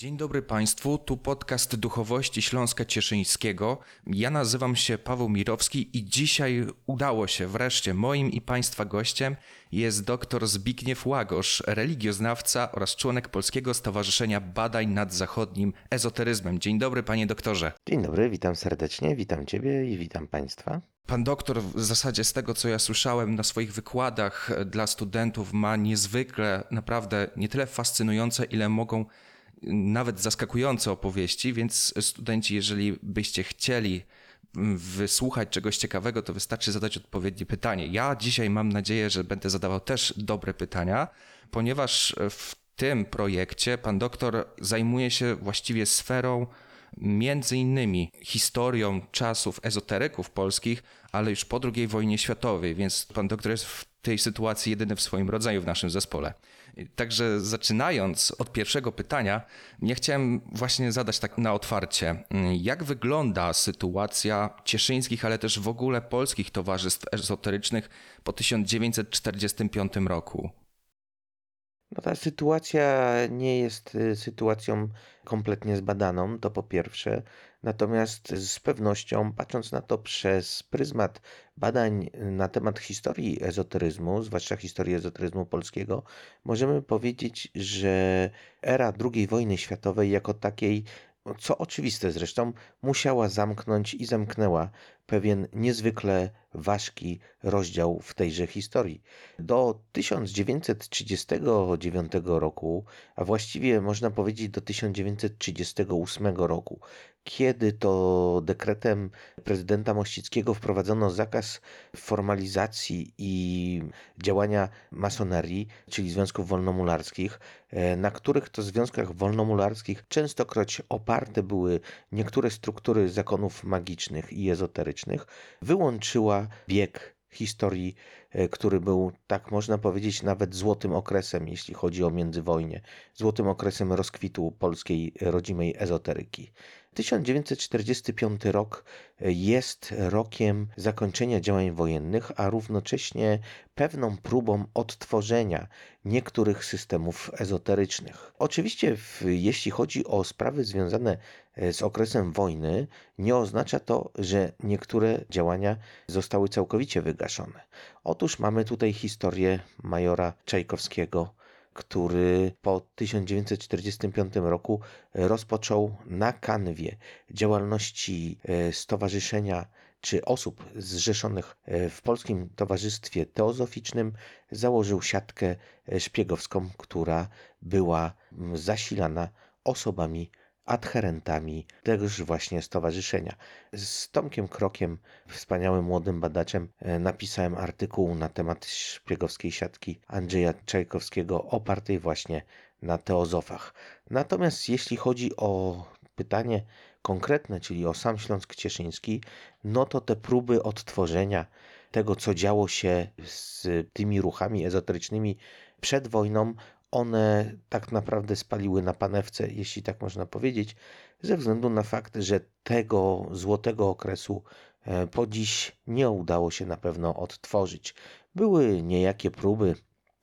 Dzień dobry Państwu, tu podcast Duchowości Śląska Cieszyńskiego. Ja nazywam się Paweł Mirowski i dzisiaj udało się wreszcie moim i Państwa gościem jest dr Zbigniew Łagosz, religioznawca oraz członek Polskiego Stowarzyszenia Badań nad Zachodnim Ezoteryzmem. Dzień dobry Panie doktorze. Dzień dobry, witam serdecznie, witam Ciebie i witam Państwa. Pan doktor w zasadzie z tego, co ja słyszałem na swoich wykładach dla studentów, ma niezwykle, naprawdę nie tyle fascynujące, ile mogą nawet zaskakujące opowieści, więc studenci, jeżeli byście chcieli wysłuchać czegoś ciekawego, to wystarczy zadać odpowiednie pytanie. Ja dzisiaj mam nadzieję, że będę zadawał też dobre pytania, ponieważ w tym projekcie pan doktor zajmuje się właściwie sferą między innymi historią czasów ezoteryków polskich, ale już po II wojnie światowej, więc pan doktor jest w tej sytuacji jedyny w swoim rodzaju w naszym zespole. Także zaczynając od pierwszego pytania, ja chciałem właśnie zadać tak na otwarcie, jak wygląda sytuacja cieszyńskich, ale też w ogóle polskich towarzystw ezoterycznych po 1945 roku? No ta sytuacja nie jest y, sytuacją kompletnie zbadaną, to po pierwsze. Natomiast z pewnością, patrząc na to przez pryzmat badań na temat historii ezoteryzmu, zwłaszcza historii ezoteryzmu polskiego, możemy powiedzieć, że era II wojny światowej jako takiej co oczywiste zresztą, musiała zamknąć i zamknęła pewien niezwykle ważki rozdział w tejże historii. Do 1939 roku, a właściwie można powiedzieć do 1938 roku, kiedy to dekretem prezydenta Mościckiego wprowadzono zakaz formalizacji i działania masonerii, czyli związków wolnomularskich, e, na których to związkach wolnomularskich częstokroć oparte były niektóre struktury zakonów magicznych i ezoterycznych, wyłączyła bieg historii, e, który był, tak można powiedzieć, nawet złotym okresem, jeśli chodzi o międzywojnie, złotym okresem rozkwitu polskiej rodzimej ezoteryki. 1945 rok e, jest rokiem zakończenia działań wojennych, a równocześnie pewną próbą odtworzenia niektórych systemów ezoterycznych. Oczywiście, jeśli chodzi o sprawy związane e, z okresem wojny, nie oznacza to, że niektóre działania zostały całkowicie wygaszone. Otóż mamy tutaj historię majora Czajkowskiego, który po 1945 roku rozpoczął na kanwie działalności e, stowarzyszenia czy osób zrzeszonych e, w Polskim Towarzystwie Teozoficznym założył siatkę e, szpiegowską, która była zasilana osobami adherentami tegoż właśnie stowarzyszenia. Z Tomkiem Krokiem, wspaniałym młodym badaczem, e, napisałem artykuł na temat szpiegowskiej siatki Andrzeja Czajkowskiego opartej właśnie na teozofach. Natomiast jeśli chodzi o pytanie konkretne, czyli o sam Śląsk Cieszyński, no to te próby odtworzenia tego, co działo się z tymi ruchami ezoterycznymi przed wojną, one tak naprawdę spaliły na panewce, jeśli tak można powiedzieć, ze względu na fakt, że tego złotego okresu e, po dziś nie udało się na pewno odtworzyć. Były niejakie próby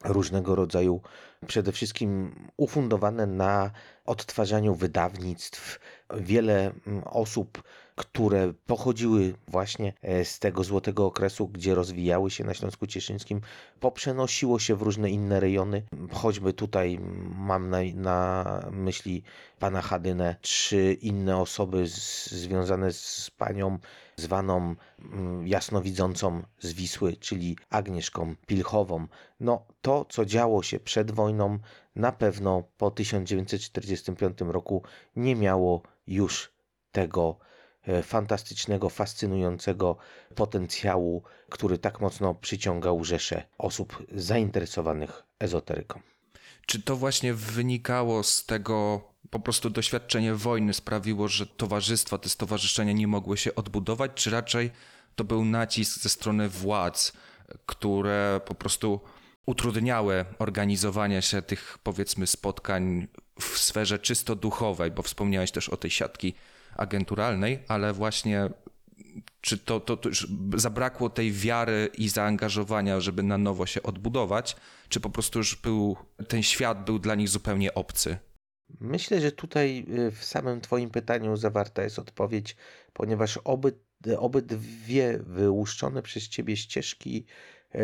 różnego rodzaju, przede wszystkim ufundowane na odtwarzaniu wydawnictw. Wiele mm, osób które pochodziły właśnie e, z tego złotego okresu, gdzie rozwijały się na Śląsku Cieszyńskim, poprzenosiło się w różne inne rejony. Choćby tutaj mam na, na myśli pana Hadynę, czy inne osoby z, związane z panią zwaną mm, jasnowidzącą z Wisły, czyli Agnieszką Pilchową. No to, co działo się przed wojną, na pewno po 1945 roku nie miało już tego E, fantastycznego, fascynującego potencjału, który tak mocno przyciągał rzesze osób zainteresowanych ezoteryką. Czy to właśnie wynikało z tego po prostu doświadczenie wojny sprawiło, że towarzystwa, te stowarzyszenia nie mogły się odbudować, czy raczej to był nacisk ze strony władz, które po prostu utrudniały organizowanie się tych powiedzmy spotkań w sferze czysto duchowej, bo wspomniałeś też o tej siatki agenturalnej, ale właśnie czy to, to, to zabrakło tej wiary i zaangażowania, żeby na nowo się odbudować, czy po prostu już był, ten świat był dla nich zupełnie obcy? Myślę, że tutaj y, w samym Twoim pytaniu zawarta jest odpowiedź, ponieważ oby, obydwie wyłuszczone przez Ciebie ścieżki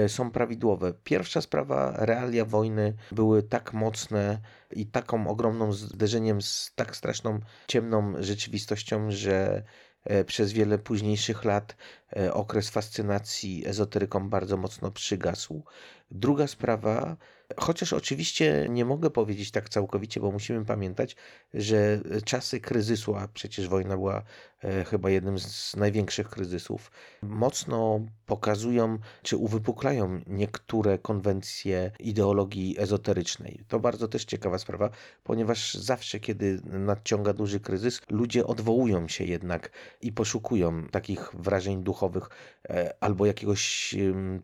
są prawidłowe. Pierwsza sprawa, realia wojny były tak mocne i taką ogromną zderzeniem z tak straszną, ciemną rzeczywistością, że e, przez wiele późniejszych lat e, okres fascynacji ezoteryką bardzo mocno przygasł. Druga sprawa, Chociaż oczywiście nie mogę powiedzieć tak całkowicie, bo musimy pamiętać, że czasy kryzysu, a przecież wojna była e, chyba jednym z największych kryzysów, mocno pokazują czy uwypuklają niektóre konwencje ideologii ezoterycznej. To bardzo też ciekawa sprawa, ponieważ zawsze, kiedy nadciąga duży kryzys, ludzie odwołują się jednak i poszukują takich wrażeń duchowych e, albo jakiegoś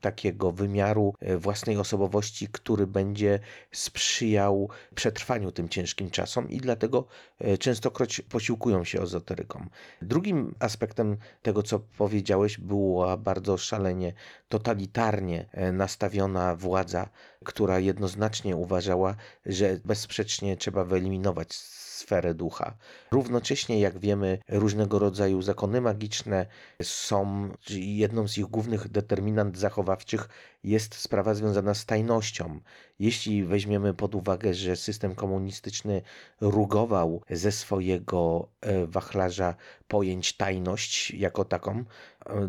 takiego wymiaru e, własnej osobowości, który będzie będzie sprzyjał przetrwaniu tym ciężkim czasom i dlatego e, częstokroć posiłkują się ezoteryką. Drugim aspektem tego, co powiedziałeś, była bardzo szalenie, totalitarnie e, nastawiona władza, która jednoznacznie uważała, że bezsprzecznie trzeba wyeliminować sferę ducha. Równocześnie, jak wiemy, różnego rodzaju zakony magiczne są, jedną z ich głównych determinant zachowawczych jest sprawa związana z tajnością. Jeśli weźmiemy pod uwagę, że system komunistyczny rugował ze swojego e, wachlarza pojęć tajność jako taką, e,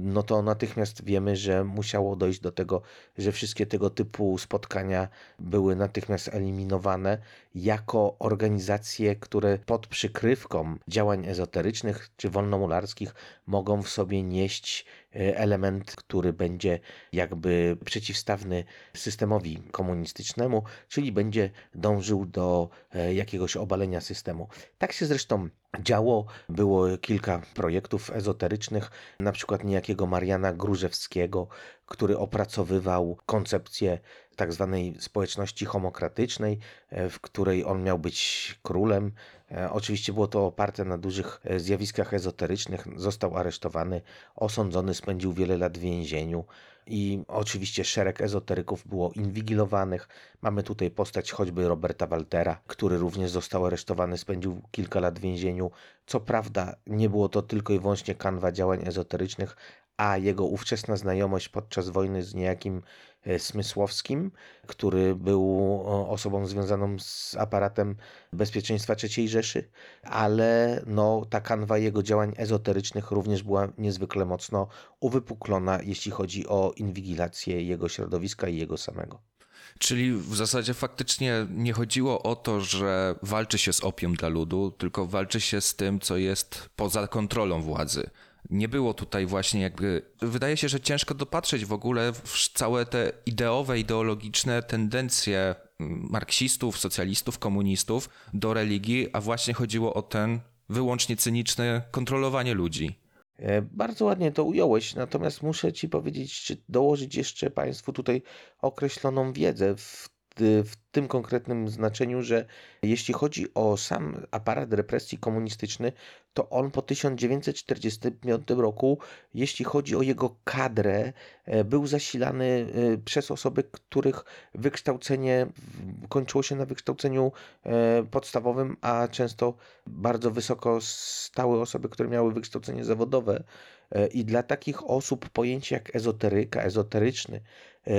no to natychmiast wiemy, że musiało dojść do tego, że wszystkie tego typu spotkania były natychmiast eliminowane jako organizacje, które pod przykrywką działań ezoterycznych czy wolnomularskich mogą w sobie nieść element, który będzie jakby przeciwstawny systemowi komunistycznemu, czyli będzie dążył do e, jakiegoś obalenia systemu. Tak się zresztą działo. Było kilka projektów ezoterycznych, na przykład niejakiego Mariana Grużewskiego, który opracowywał koncepcję tak zwanej społeczności homokratycznej, e, w której on miał być królem. E, oczywiście było to oparte na dużych e, zjawiskach ezoterycznych. Został aresztowany, osądzony, spędził wiele lat w więzieniu i oczywiście szereg ezoteryków było inwigilowanych. Mamy tutaj postać choćby Roberta Waltera, który również został aresztowany, spędził kilka lat w więzieniu. Co prawda nie było to tylko i wyłącznie kanwa działań ezoterycznych, a jego ówczesna znajomość podczas wojny z niejakim Smysłowskim, który był osobą związaną z aparatem bezpieczeństwa III Rzeszy, ale no, ta kanwa jego działań ezoterycznych również była niezwykle mocno uwypuklona, jeśli chodzi o inwigilację jego środowiska i jego samego. Czyli w zasadzie faktycznie nie chodziło o to, że walczy się z opium dla ludu, tylko walczy się z tym, co jest poza kontrolą władzy nie było tutaj właśnie jakby. Wydaje się, że ciężko dopatrzeć w ogóle w całe te ideowe, ideologiczne tendencje mm, marksistów, socjalistów, komunistów do religii, a właśnie chodziło o ten wyłącznie cyniczne kontrolowanie ludzi. E, bardzo ładnie to ująłeś, natomiast muszę Ci powiedzieć, dołożyć jeszcze Państwu tutaj określoną wiedzę w w tym konkretnym znaczeniu, że jeśli chodzi o sam aparat represji komunistyczny, to on po 1945 roku, jeśli chodzi o jego kadrę, e, był zasilany e, przez osoby, których wykształcenie kończyło się na wykształceniu e, podstawowym, a często bardzo wysoko stałe osoby, które miały wykształcenie zawodowe. I dla takich osób pojęcie jak ezoteryka, ezoteryczny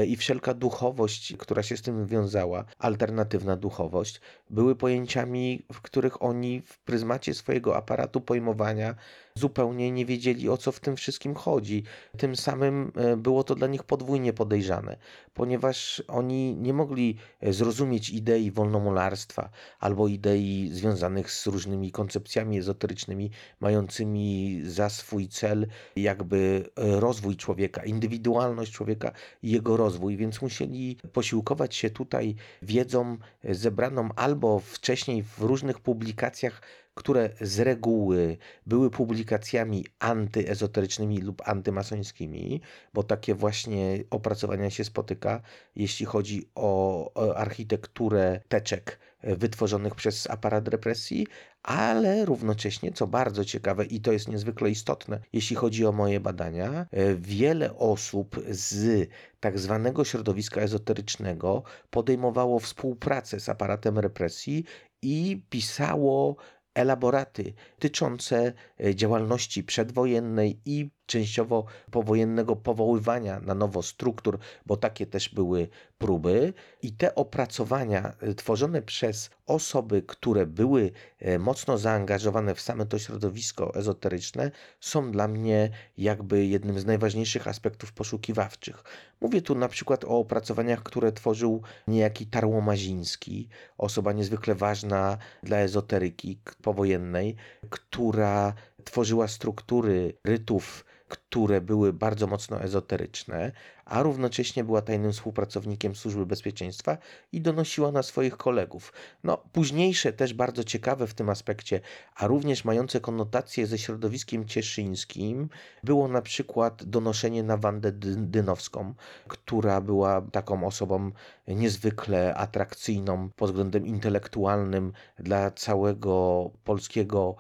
i wszelka duchowość, która się z tym wiązała, alternatywna duchowość, były pojęciami, w których oni w pryzmacie swojego aparatu pojmowania zupełnie nie wiedzieli o co w tym wszystkim chodzi. Tym samym e, było to dla nich podwójnie podejrzane, ponieważ oni nie mogli e, zrozumieć idei wolnomularstwa albo idei związanych z różnymi koncepcjami ezoterycznymi, mającymi za swój cel jakby e, rozwój człowieka, indywidualność człowieka i jego rozwój, więc musieli posiłkować się tutaj wiedzą zebraną albo wcześniej w różnych publikacjach które z reguły były publikacjami antyezoterycznymi lub antymasońskimi, bo takie właśnie opracowania się spotyka, jeśli chodzi o architekturę teczek e, wytworzonych przez aparat represji, ale równocześnie, co bardzo ciekawe i to jest niezwykle istotne, jeśli chodzi o moje badania, e, wiele osób z tak zwanego środowiska ezoterycznego podejmowało współpracę z aparatem represji i pisało elaboraty dotyczące e, działalności przedwojennej i częściowo powojennego powoływania na nowo struktur, bo takie też były próby. I te opracowania e, tworzone przez osoby, które były e, mocno zaangażowane w same to środowisko ezoteryczne, są dla mnie jakby jednym z najważniejszych aspektów poszukiwawczych. Mówię tu na przykład o opracowaniach, które tworzył niejaki Tarłomaziński, osoba niezwykle ważna dla ezoteryki powojennej, która tworzyła struktury rytów które były bardzo mocno ezoteryczne, a równocześnie była tajnym współpracownikiem Służby Bezpieczeństwa i donosiła na swoich kolegów. No, późniejsze też bardzo ciekawe w tym aspekcie, a również mające konotacje ze środowiskiem cieszyńskim, było na przykład donoszenie na Wandę Dynowską, która była taką osobą niezwykle atrakcyjną pod względem intelektualnym dla całego polskiego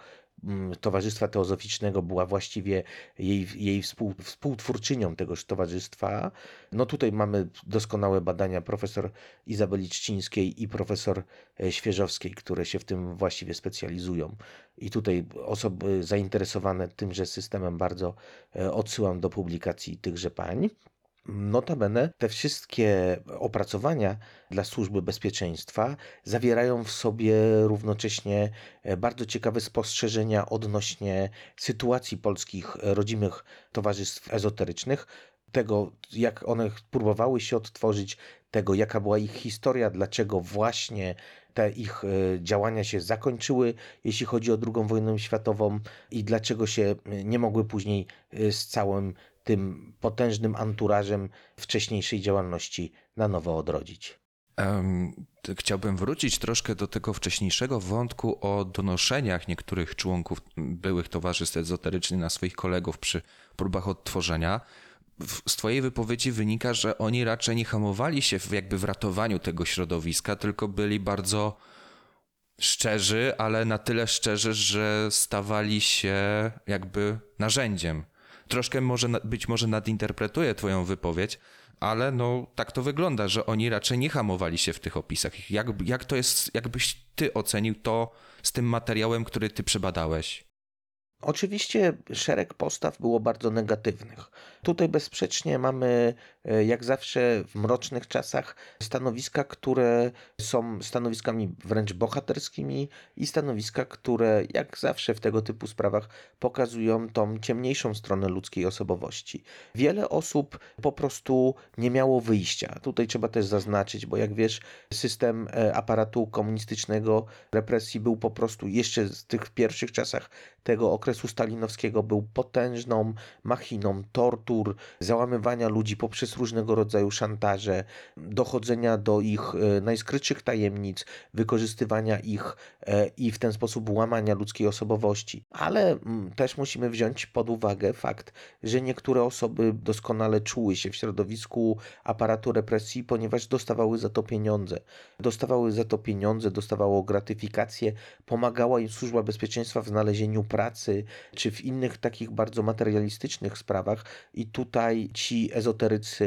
Towarzystwa Teozoficznego była właściwie jej, jej współ, współtwórczynią tegoż towarzystwa. No tutaj mamy doskonałe badania profesor Izabeli Czcińskiej i profesor e, Świeżowskiej, które się w tym właściwie specjalizują. I tutaj osoby zainteresowane tymże systemem bardzo e, odsyłam do publikacji tychże pań. Notabene te wszystkie opracowania dla służby bezpieczeństwa zawierają w sobie równocześnie e, bardzo ciekawe spostrzeżenia odnośnie sytuacji polskich rodzimych towarzystw ezoterycznych, tego jak one próbowały się odtworzyć, tego jaka była ich historia, dlaczego właśnie te ich e, działania się zakończyły, jeśli chodzi o II wojnę światową i dlaczego się nie mogły później e, z całym tym potężnym anturażem wcześniejszej działalności na nowo odrodzić. Chciałbym wrócić troszkę do tego wcześniejszego wątku o donoszeniach niektórych członków byłych towarzystw ezoterycznych na swoich kolegów przy próbach odtworzenia. Z Twojej wypowiedzi wynika, że oni raczej nie hamowali się w, jakby w ratowaniu tego środowiska, tylko byli bardzo szczerzy, ale na tyle szczerzy, że stawali się jakby narzędziem troszkę może, być może nadinterpretuję twoją wypowiedź, ale no tak to wygląda, że oni raczej nie hamowali się w tych opisach. Jak, jak to jest, jakbyś ty ocenił to z tym materiałem, który ty przebadałeś? Oczywiście szereg postaw było bardzo negatywnych. Tutaj bezsprzecznie mamy, jak zawsze w mrocznych czasach, stanowiska, które są stanowiskami wręcz bohaterskimi i stanowiska, które, jak zawsze w tego typu sprawach, pokazują tą ciemniejszą stronę ludzkiej osobowości. Wiele osób po prostu nie miało wyjścia. Tutaj trzeba też zaznaczyć, bo jak wiesz, system e, aparatu komunistycznego represji był po prostu jeszcze w tych pierwszych czasach tego okresu stalinowskiego był potężną machiną tortur, załamywania ludzi poprzez różnego rodzaju szantaże, dochodzenia do ich e, najskrytszych tajemnic, wykorzystywania ich e, i w ten sposób łamania ludzkiej osobowości. Ale mm, też musimy wziąć pod uwagę fakt, że niektóre osoby doskonale czuły się w środowisku aparatu represji, ponieważ dostawały za to pieniądze. Dostawały za to pieniądze, dostawało gratyfikacje, pomagała im służba bezpieczeństwa w znalezieniu pracy, czy w innych takich bardzo materialistycznych sprawach. I tutaj ci ezoterycy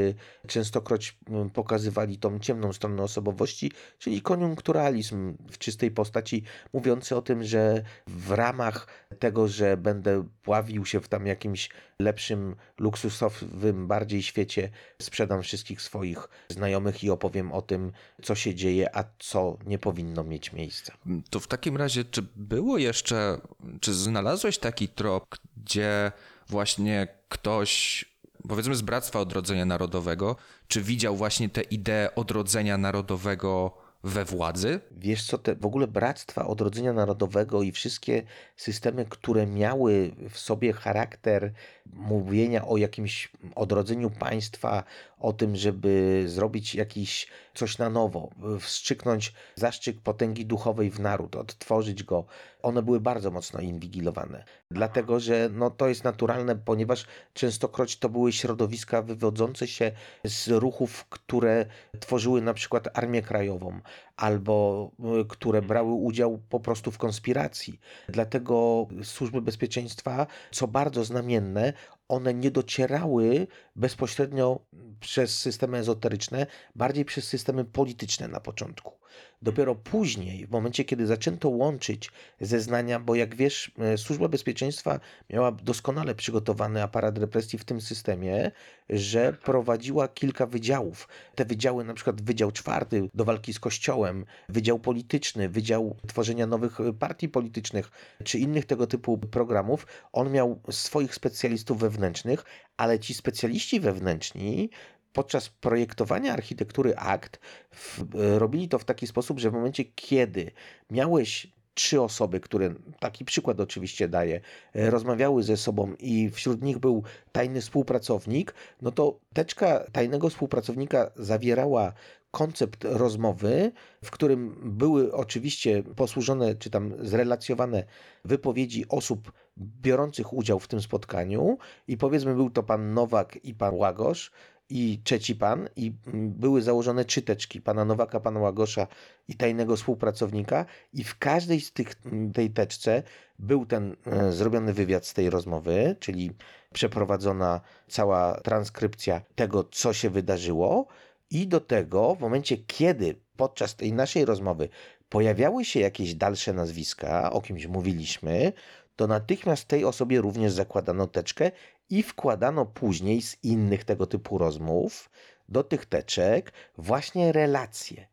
częstokroć mm, pokazywali tą ciemną stronę osobowości, czyli koniunkturalizm w czystej postaci, mówiący o tym, że w ramach tego, że będę pławił się w tam jakimś lepszym, luksusowym bardziej świecie, sprzedam wszystkich swoich znajomych i opowiem o tym, co się dzieje, a co nie powinno mieć miejsca. To w takim razie, czy było jeszcze, czy znalazłeś taki trop, gdzie właśnie ktoś powiedzmy z Bractwa Odrodzenia Narodowego, czy widział właśnie tę ideę odrodzenia narodowego we władzy? Wiesz co, te w ogóle Bractwa Odrodzenia Narodowego i wszystkie systemy, które miały w sobie charakter mówienia o jakimś odrodzeniu państwa, o tym, żeby zrobić jakiś coś na nowo, wstrzyknąć zaszczyt potęgi duchowej w naród, odtworzyć go, one były bardzo mocno inwigilowane. Dlatego, że no, to jest naturalne, ponieważ częstokroć to były środowiska wywodzące się z ruchów, które tworzyły na przykład Armię Krajową, albo y, które brały udział po prostu w konspiracji. Dlatego służby bezpieczeństwa, co bardzo znamienne, one nie docierały bezpośrednio przez systemy ezoteryczne, bardziej przez systemy polityczne na początku. Dopiero później, w momencie, kiedy zaczęto łączyć zeznania, bo jak wiesz, e, Służba Bezpieczeństwa miała doskonale przygotowany aparat represji w tym systemie, że prowadziła kilka wydziałów. Te wydziały, na przykład Wydział Czwarty do walki z Kościołem, Wydział Polityczny, Wydział Tworzenia Nowych Partii Politycznych, czy innych tego typu programów, on miał swoich specjalistów wewnętrznych, ale ci specjaliści wewnętrzni podczas projektowania architektury akt w, e, robili to w taki sposób, że w momencie, kiedy miałeś trzy osoby, które, taki przykład oczywiście daję, e, rozmawiały ze sobą i wśród nich był tajny współpracownik, no to teczka tajnego współpracownika zawierała koncept rozmowy, w którym były oczywiście posłużone czy tam zrelacjowane wypowiedzi osób biorących udział w tym spotkaniu i powiedzmy był to pan Nowak i pan Łagosz, i trzeci pan i były założone trzy teczki, pana Nowaka, pana Łagosza i tajnego współpracownika i w każdej z tych, tej teczce był ten e, zrobiony wywiad z tej rozmowy, czyli przeprowadzona cała transkrypcja tego, co się wydarzyło. I do tego w momencie, kiedy podczas tej naszej rozmowy pojawiały się jakieś dalsze nazwiska, o kimś mówiliśmy, to natychmiast tej osobie również zakładano teczkę i wkładano później z innych tego typu rozmów do tych teczek właśnie relacje.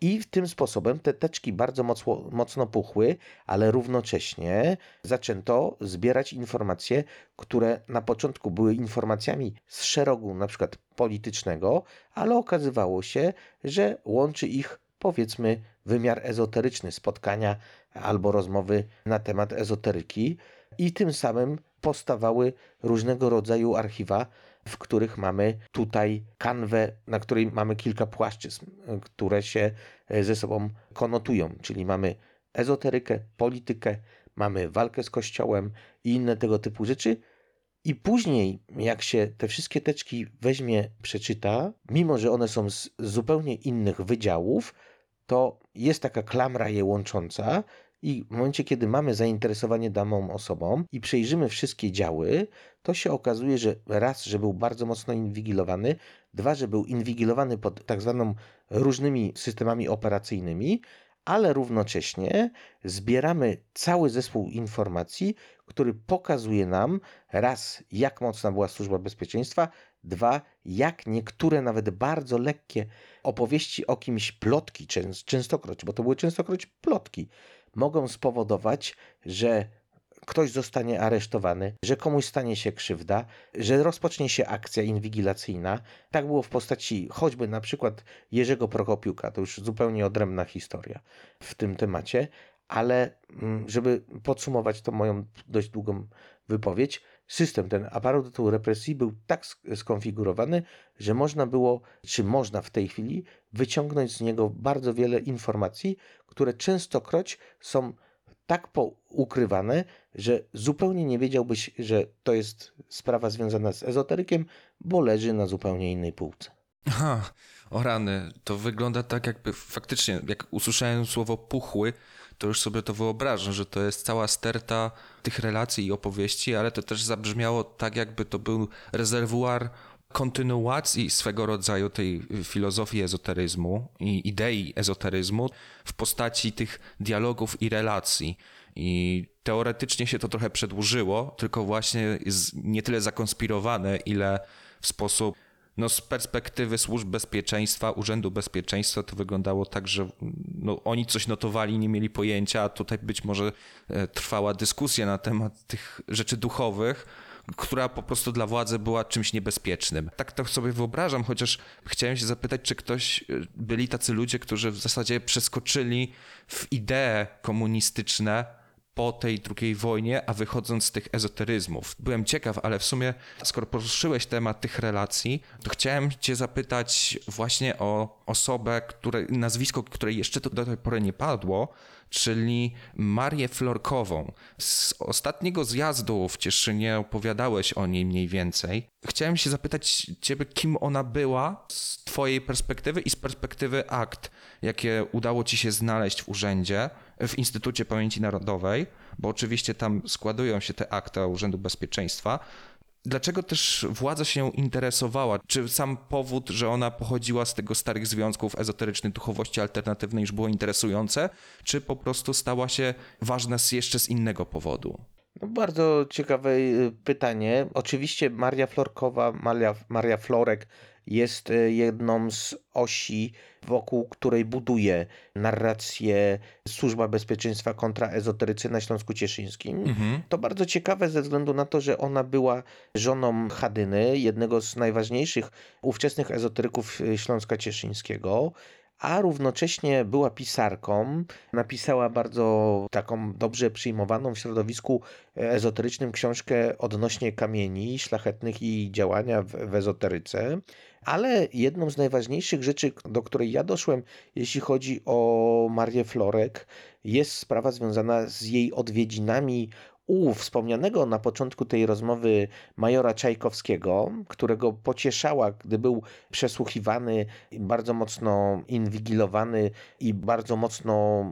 I tym sposobem te teczki bardzo mocno, mocno puchły, ale równocześnie zaczęto zbierać informacje, które na początku były informacjami z szeregu na przykład politycznego, ale okazywało się, że łączy ich powiedzmy wymiar ezoteryczny, spotkania albo rozmowy na temat ezoteryki i tym samym powstawały różnego rodzaju archiwa, w których mamy tutaj kanwę, na której mamy kilka płaszczyzn, które się e, ze sobą konotują, czyli mamy ezoterykę, politykę, mamy walkę z kościołem i inne tego typu rzeczy. I później, jak się te wszystkie teczki weźmie, przeczyta, mimo że one są z zupełnie innych wydziałów, to jest taka klamra je łącząca, i w momencie, kiedy mamy zainteresowanie daną osobą i przejrzymy wszystkie działy, to się okazuje, że raz, że był bardzo mocno inwigilowany, dwa, że był inwigilowany pod tak zwaną różnymi systemami operacyjnymi, ale równocześnie zbieramy cały zespół informacji, który pokazuje nam raz, jak mocna była służba bezpieczeństwa, dwa, jak niektóre nawet bardzo lekkie opowieści o kimś plotki, częstokroć, bo to były częstokroć plotki, mogą spowodować, że ktoś zostanie aresztowany, że komuś stanie się krzywda, że rozpocznie się akcja inwigilacyjna. Tak było w postaci choćby na przykład Jerzego Prokopiuka, to już zupełnie odrębna historia w tym temacie, ale mm, żeby podsumować tą moją dość długą wypowiedź, system, ten aparat represji był tak skonfigurowany, że można było, czy można w tej chwili wyciągnąć z niego bardzo wiele informacji, które częstokroć są tak ukrywane, że zupełnie nie wiedziałbyś, że to jest sprawa związana z ezoterykiem, bo leży na zupełnie innej półce. Aha, o rany, to wygląda tak jakby faktycznie, jak usłyszałem słowo puchły, to już sobie to wyobrażam, że to jest cała sterta tych relacji i opowieści, ale to też zabrzmiało tak, jakby to był rezerwuar kontynuacji swego rodzaju tej filozofii ezoteryzmu i idei ezoteryzmu w postaci tych dialogów i relacji. I teoretycznie się to trochę przedłużyło, tylko właśnie jest nie tyle zakonspirowane, ile w sposób no z perspektywy służb bezpieczeństwa, Urzędu Bezpieczeństwa to wyglądało tak, że no, oni coś notowali, nie mieli pojęcia, a tutaj być może e, trwała dyskusja na temat tych rzeczy duchowych, która po prostu dla władzy była czymś niebezpiecznym. Tak to sobie wyobrażam, chociaż chciałem się zapytać, czy ktoś, e, byli tacy ludzie, którzy w zasadzie przeskoczyli w idee komunistyczne, po tej drugiej wojnie, a wychodząc z tych ezoteryzmów. Byłem ciekaw, ale w sumie, skoro poruszyłeś temat tych relacji, to chciałem Cię zapytać właśnie o osobę, które, nazwisko, które jeszcze do tej pory nie padło, czyli Marię Florkową. Z ostatniego zjazdu w Cieszynie opowiadałeś o niej mniej więcej. Chciałem się zapytać Ciebie, kim ona była z Twojej perspektywy i z perspektywy akt, jakie udało Ci się znaleźć w urzędzie w Instytucie Pamięci Narodowej, bo oczywiście tam składują się te akta Urzędu Bezpieczeństwa. Dlaczego też władza się interesowała? Czy sam powód, że ona pochodziła z tego starych związków ezoterycznych duchowości alternatywnej już było interesujące, czy po prostu stała się ważna z jeszcze z innego powodu? No, bardzo ciekawe y, pytanie. Oczywiście Maria Florkowa, Maria, Maria Florek jest y, jedną z osi, wokół której buduje narrację Służba Bezpieczeństwa kontra ezoterycy na Śląsku Cieszyńskim. Mhm. To bardzo ciekawe ze względu na to, że ona była żoną Chadyny, jednego z najważniejszych ówczesnych ezoteryków y, Śląska Cieszyńskiego a równocześnie była pisarką. Napisała bardzo taką dobrze przyjmowaną w środowisku ezoterycznym książkę odnośnie kamieni szlachetnych i działania w, w ezoteryce. Ale jedną z najważniejszych rzeczy, do której ja doszłem, jeśli chodzi o Marię Florek, jest sprawa związana z jej odwiedzinami u wspomnianego na początku tej rozmowy majora Czajkowskiego, którego pocieszała, gdy był przesłuchiwany, bardzo mocno inwigilowany i bardzo mocno,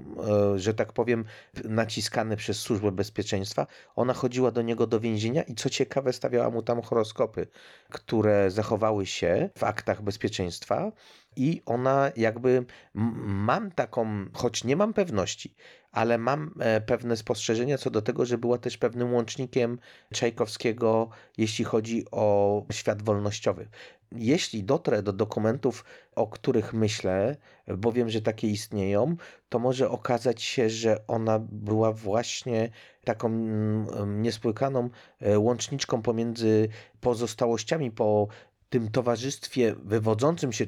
e, że tak powiem, naciskany przez Służbę Bezpieczeństwa. Ona chodziła do niego do więzienia i co ciekawe, stawiała mu tam horoskopy, które zachowały się w aktach bezpieczeństwa i ona jakby mam taką, choć nie mam pewności, ale mam e, pewne spostrzeżenia co do tego, że była też pewnym łącznikiem Czajkowskiego, jeśli chodzi o świat wolnościowy. Jeśli dotrę do dokumentów, o których myślę, bo wiem, że takie istnieją, to może okazać się, że ona była właśnie taką mm, niespłykaną e, łączniczką pomiędzy pozostałościami po tym towarzystwie wywodzącym się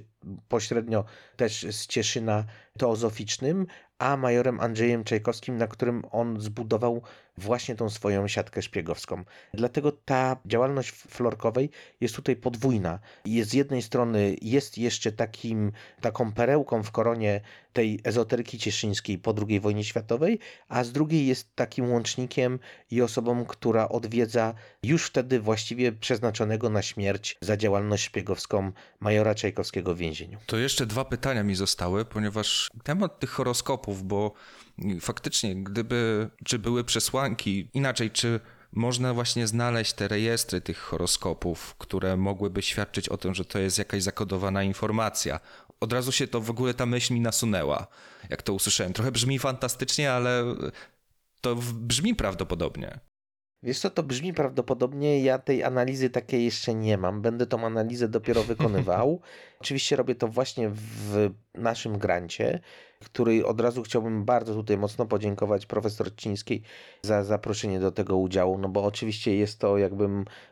pośrednio też z Cieszyna teozoficznym, a majorem Andrzejem Czajkowskim, na którym on zbudował właśnie tą swoją siatkę szpiegowską. Dlatego ta działalność florkowej jest tutaj podwójna. Jest z jednej strony jest jeszcze takim, taką perełką w koronie tej ezoteryki cieszyńskiej po II wojnie światowej, a z drugiej jest takim łącznikiem i osobą, która odwiedza już wtedy właściwie przeznaczonego na śmierć za działalność szpiegowską majora Czajkowskiego w więzieniu. To jeszcze dwa pytania mi zostały, ponieważ temat tych horoskopów, bo faktycznie, gdyby, czy były przesłanki, inaczej, czy można właśnie znaleźć te rejestry tych horoskopów, które mogłyby świadczyć o tym, że to jest jakaś zakodowana informacja. Od razu się to w ogóle ta myśl mi nasunęła, jak to usłyszałem. Trochę brzmi fantastycznie, ale to brzmi prawdopodobnie. Wiesz co, to brzmi prawdopodobnie, ja tej analizy takiej jeszcze nie mam. Będę tą analizę dopiero wykonywał. Oczywiście robię to właśnie w naszym grancie której od razu chciałbym bardzo tutaj mocno podziękować profesor Cińskiej za zaproszenie do tego udziału, no bo oczywiście jest to jakby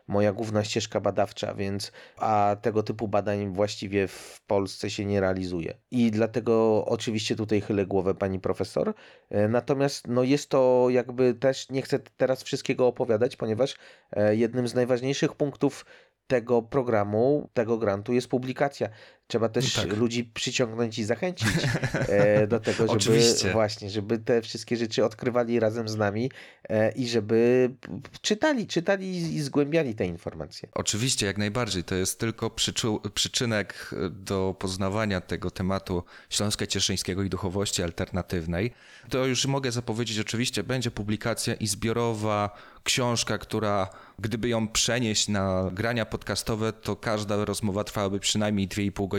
moja główna ścieżka badawcza, więc a tego typu badań właściwie w Polsce się nie realizuje. I dlatego oczywiście tutaj chylę głowę pani profesor. E, natomiast no jest to jakby też, nie chcę teraz wszystkiego opowiadać, ponieważ e, jednym z najważniejszych punktów tego programu, tego grantu jest publikacja. Trzeba też tak. ludzi przyciągnąć i zachęcić e, do tego, żeby Oczywiście. właśnie, żeby te wszystkie rzeczy odkrywali razem z nami e, i żeby czytali, czytali i zgłębiali te informacje. Oczywiście, jak najbardziej. To jest tylko przyczynek do poznawania tego tematu Śląska Cieszyńskiego i duchowości alternatywnej. To już mogę zapowiedzieć, oczywiście będzie publikacja i zbiorowa książka, która gdyby ją przenieść na grania podcastowe, to każda rozmowa trwałaby przynajmniej 2,5 godziny,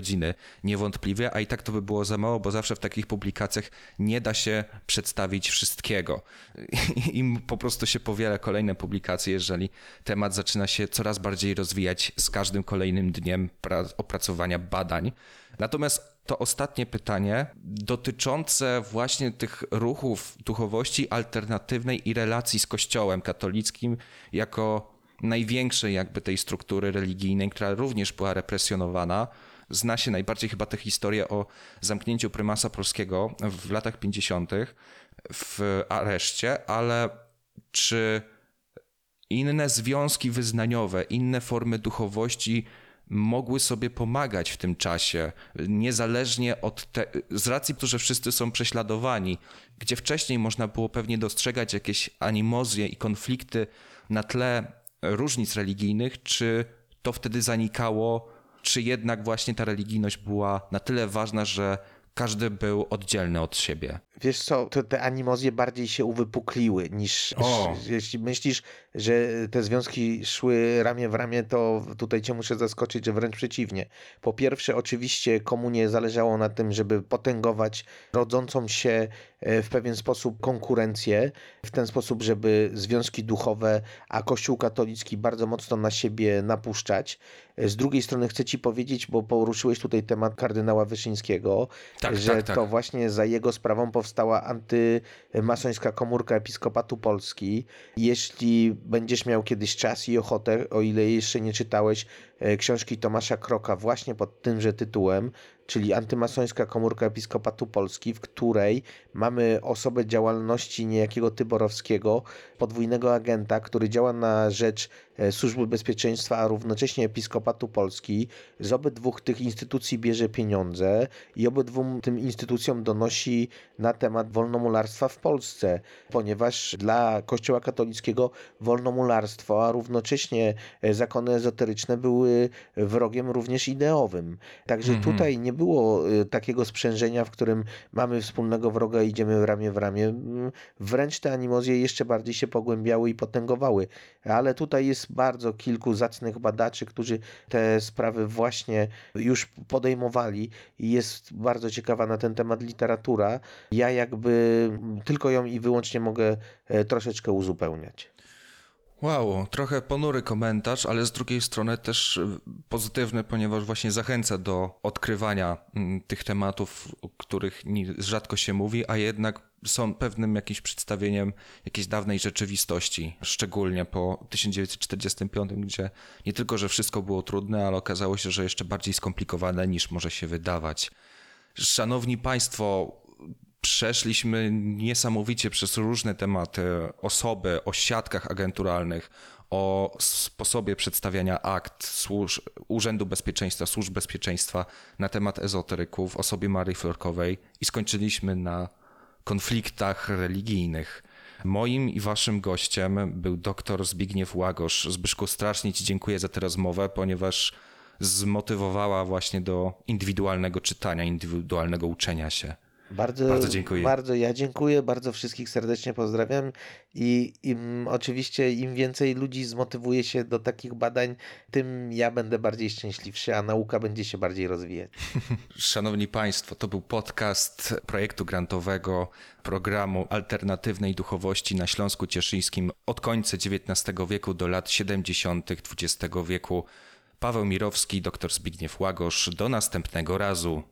niewątpliwie, a i tak to by było za mało, bo zawsze w takich publikacjach nie da się przedstawić wszystkiego. I po prostu się powiela kolejne publikacje, jeżeli temat zaczyna się coraz bardziej rozwijać z każdym kolejnym dniem opracowania badań. Natomiast to ostatnie pytanie dotyczące właśnie tych ruchów duchowości alternatywnej i relacji z Kościołem katolickim jako największej jakby tej struktury religijnej, która również była represjonowana. Zna się najbardziej chyba tę historię o zamknięciu prymasa polskiego w latach 50. w areszcie, ale czy inne związki wyznaniowe, inne formy duchowości mogły sobie pomagać w tym czasie, niezależnie od te, z racji, że wszyscy są prześladowani, gdzie wcześniej można było pewnie dostrzegać jakieś animozje i konflikty na tle różnic religijnych, czy to wtedy zanikało, czy jednak właśnie ta religijność była na tyle ważna, że każdy był oddzielny od siebie. Wiesz co, to te animozje bardziej się uwypukliły niż O. jeśli myślisz, że te związki szły ramię w ramię, to tutaj cię muszę zaskoczyć, że wręcz przeciwnie. Po pierwsze, oczywiście komunie zależało na tym, żeby potęgować rodzącą się e, w pewien sposób konkurencję, w ten sposób, żeby związki duchowe, a Kościół katolicki bardzo mocno na siebie napuszczać. E, Z drugiej strony chcę ci powiedzieć, bo poruszyłeś tutaj temat kardynała Wyszyńskiego, Tak, że tak, tak. to właśnie za jego sprawą powstała antymasońska komórka Episkopatu Polski. Jeśli będziesz miał kiedyś czas i ochotę, o ile jeszcze nie czytałeś e, książki Tomasza Kroka właśnie pod tymże tytułem, czyli Antymasońska komórka Episkopatu Polski, w której mamy osobę działalności niejakiego Tyborowskiego, podwójnego agenta, który działa na rzecz e, Służby Bezpieczeństwa, a równocześnie Episkopatu Polski. Z obydwu tych instytucji bierze pieniądze i obydwu tym instytucjom donosi na temat wolnomularstwa w Polsce, ponieważ dla Kościoła katolickiego wolnomularstwo, a równocześnie e, zakony ezoteryczne były wrogiem również ideowym. Także Mhm. tutaj nie było e, takiego sprzężenia, w którym mamy wspólnego wroga i idziemy ramię w ramię. Mm, Wręcz te animozje jeszcze bardziej się pogłębiały i potęgowały. Ale tutaj jest bardzo kilku zacnych badaczy, którzy te sprawy właśnie już podejmowali i jest bardzo ciekawa na ten temat literatura. Ja jakby tylko ją i wyłącznie mogę e, troszeczkę uzupełniać. Wow, trochę ponury komentarz, ale z drugiej strony też y, pozytywny, ponieważ właśnie zachęca do odkrywania mm, tych tematów, o których rzadko się mówi, a jednak są pewnym jakimś przedstawieniem jakiejś dawnej rzeczywistości, szczególnie po 1945, gdzie nie tylko, że wszystko było trudne, ale okazało się, że jeszcze bardziej skomplikowane niż może się wydawać. Szanowni Państwo, przeszliśmy niesamowicie przez różne tematy, osoby, o siatkach agenturalnych, o sposobie przedstawiania akt służ, Urzędu Bezpieczeństwa, Służb Bezpieczeństwa na temat ezoteryków, osobie Marii Florkowej i skończyliśmy na konfliktach religijnych. Moim i waszym gościem był dr Zbigniew Łagosz. Zbyszku, strasznie ci dziękuję za tę rozmowę, ponieważ zmotywowała właśnie do indywidualnego czytania, indywidualnego uczenia się. Bardzo, Bardzo dziękuję. Bardzo ja dziękuję, bardzo wszystkich serdecznie pozdrawiam i im, oczywiście im więcej ludzi zmotywuje się do takich badań, tym ja będę bardziej szczęśliwszy, a nauka będzie się bardziej rozwijać. Szanowni Państwo, to był podcast projektu grantowego programu alternatywnej duchowości na Śląsku Cieszyńskim od końca XIX wieku do lat 70. XX wieku. Paweł Mirowski, dr Zbigniew Łagosz. Do następnego razu.